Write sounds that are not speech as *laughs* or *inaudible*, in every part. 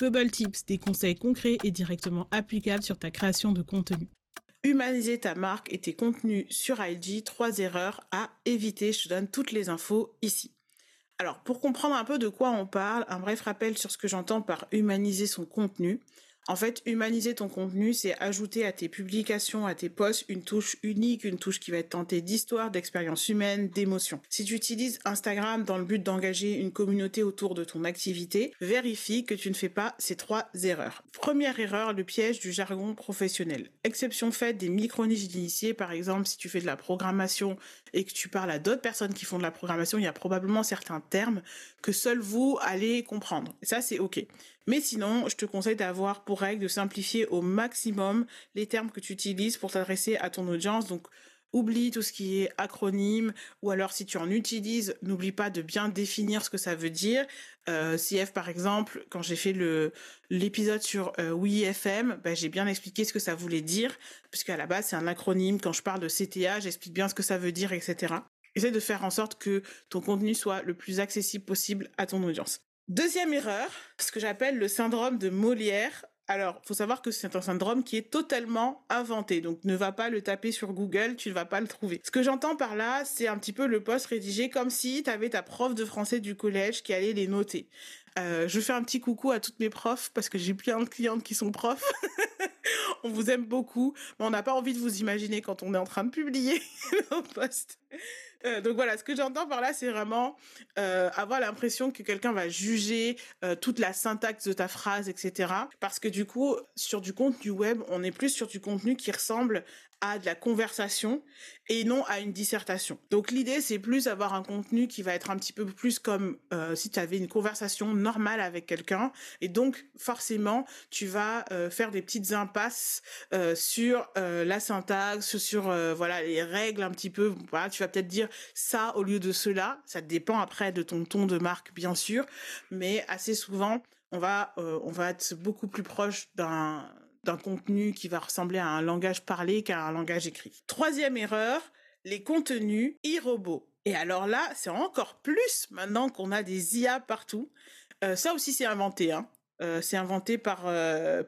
Bubble Tips, des conseils concrets et directement applicables sur ta création de contenu. Humaniser ta marque et tes contenus sur IG, trois erreurs à éviter. Je te donne toutes les infos ici. Alors, pour comprendre un peu de quoi on parle, un bref rappel sur ce que j'entends par humaniser son contenu. En fait, humaniser ton contenu, c'est ajouter à tes publications, à tes posts, une touche unique, une touche qui va être tentée d'histoire, d'expérience humaine, d'émotion. Si tu utilises Instagram dans le but d'engager une communauté autour de ton activité, vérifie que tu ne fais pas ces trois erreurs. Première erreur, le piège du jargon professionnel. Exception faite des micro-niches d'initiés, par exemple, si tu fais de la programmation et que tu parles à d'autres personnes qui font de la programmation, il y a probablement certains termes que seuls vous allez comprendre. ça, c'est OK. Mais sinon, je te conseille d'avoir pour règle de simplifier au maximum les termes que tu utilises pour t'adresser à ton audience. Donc, oublie tout ce qui est acronyme ou alors si tu en utilises, n'oublie pas de bien définir ce que ça veut dire. Euh, CF par exemple, quand j'ai fait l'épisode sur euh, ben, j'ai bien expliqué ce que ça voulait dire puisqu'à la base c'est un acronyme. Quand je parle de CTA, j'explique bien ce que ça veut dire, etc. Essaye de faire en sorte que ton contenu soit le plus accessible possible à ton audience. Deuxième erreur, ce que j'appelle le syndrome de Molière. Alors, faut savoir que c'est un syndrome qui est totalement inventé. Donc, ne va pas le taper sur Google, tu ne vas pas le trouver. Ce que j'entends par là, c'est un petit peu le poste rédigé comme si tu avais ta prof de français du collège qui allait les noter. Euh, je fais un petit coucou à toutes mes profs parce que j'ai plein de clientes qui sont profs. *laughs* on vous aime beaucoup, mais on n'a pas envie de vous imaginer quand on est en train de publier *laughs* nos posts. *laughs* Euh, donc voilà, ce que j'entends par là, c'est vraiment euh, avoir l'impression que quelqu'un va juger euh, toute la syntaxe de ta phrase, etc. Parce que du coup, sur du contenu web, on est plus sur du contenu qui ressemble à de la conversation et non à une dissertation. Donc l'idée, c'est plus d'avoir un contenu qui va être un petit peu plus comme si tu avais une conversation normale avec quelqu'un. Et donc forcément, tu vas faire des petites impasses sur la syntaxe, sur voilà les règles un petit peu. Vas peut-être dire ça au lieu de cela. Ça dépend après de ton ton de marque, bien sûr, mais assez souvent, on va, euh, on va être beaucoup plus proche d'un d'un contenu qui va ressembler à un langage parlé qu'à un langage écrit. Troisième erreur, les contenus e-robots. Et alors là, c'est encore plus maintenant qu'on a des IA partout. Euh, ça aussi, c'est inventé. Hein. Euh, c'est inventé par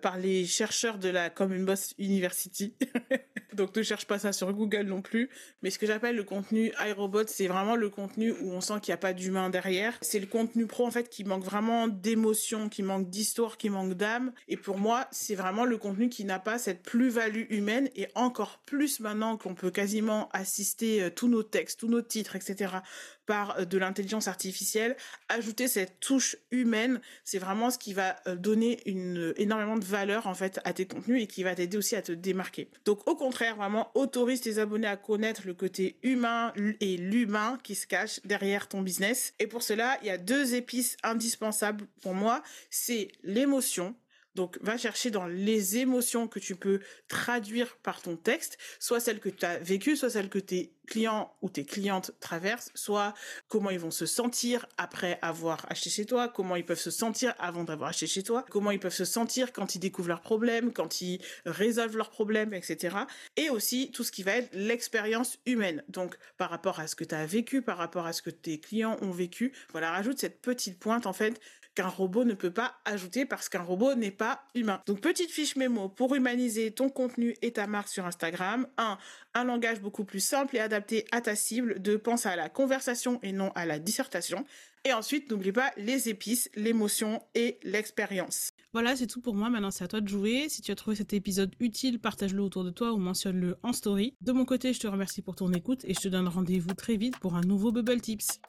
par les chercheurs de la Common Boss University. *laughs* Donc ne cherche pas ça sur Google non plus. Mais ce que j'appelle le contenu iRobot, c'est vraiment le contenu où on sent qu'il n'y a pas d'humain derrière. C'est le contenu pro en fait qui manque vraiment d'émotion, qui manque d'histoire, qui manque d'âme. Et pour moi, c'est vraiment le contenu qui n'a pas cette plus-value humaine et encore plus maintenant qu'on peut quasiment assister euh, tous nos textes, tous nos titres, etc par euh, de l'intelligence artificielle, ajouter cette touche humaine, c'est vraiment ce qui va euh, donner une énormément de valeur en fait à tes contenus et qui va t'aider aussi à te démarquer. Donc au contraire, vraiment autorise tes abonnés à connaître le côté humain et l'humain qui se cache derrière ton business. Et pour cela, il y a deux épices indispensables pour moi, c'est l'émotion donc, va chercher dans les émotions que tu peux traduire par ton texte, soit celles que tu as vécues, soit celles que tes clients ou tes clientes traversent, soit comment ils vont se sentir après avoir acheté chez toi, comment ils peuvent se sentir avant d'avoir acheté chez toi, comment ils peuvent se sentir quand ils découvrent leurs problèmes, quand ils résolvent leurs problèmes, etc. Et aussi tout ce qui va être l'expérience humaine. Donc, par rapport à ce que tu as vécu, par rapport à ce que tes clients ont vécu, voilà, rajoute cette petite pointe, en fait, qu'un robot ne peut pas ajouter parce qu'un robot n'est pas humain. Donc petite fiche mémo pour humaniser ton contenu et ta marque sur Instagram. 1. Un langage beaucoup plus simple et adapté à ta cible. 2. Pense à la conversation et non à la dissertation. Et ensuite, n'oublie pas les épices, l'émotion et l'expérience. Voilà, c'est tout pour moi. Maintenant, c'est à toi de jouer. Si tu as trouvé cet épisode utile, partage-le autour de toi ou mentionne-le en story. De mon côté, je te remercie pour ton écoute et je te donne rendez-vous très vite pour un nouveau Bubble Tips.